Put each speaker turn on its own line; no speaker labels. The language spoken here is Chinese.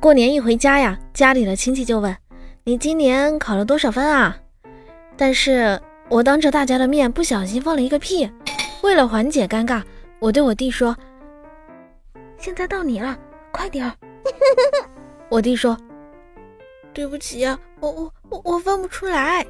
过年一回家呀家里的亲戚就问你今年考了多少分啊？但是我当着大家的面不小心放了一个屁为了缓解尴尬我对我弟说现在到你了快点儿。我弟说对不起呀我我我我放不出来。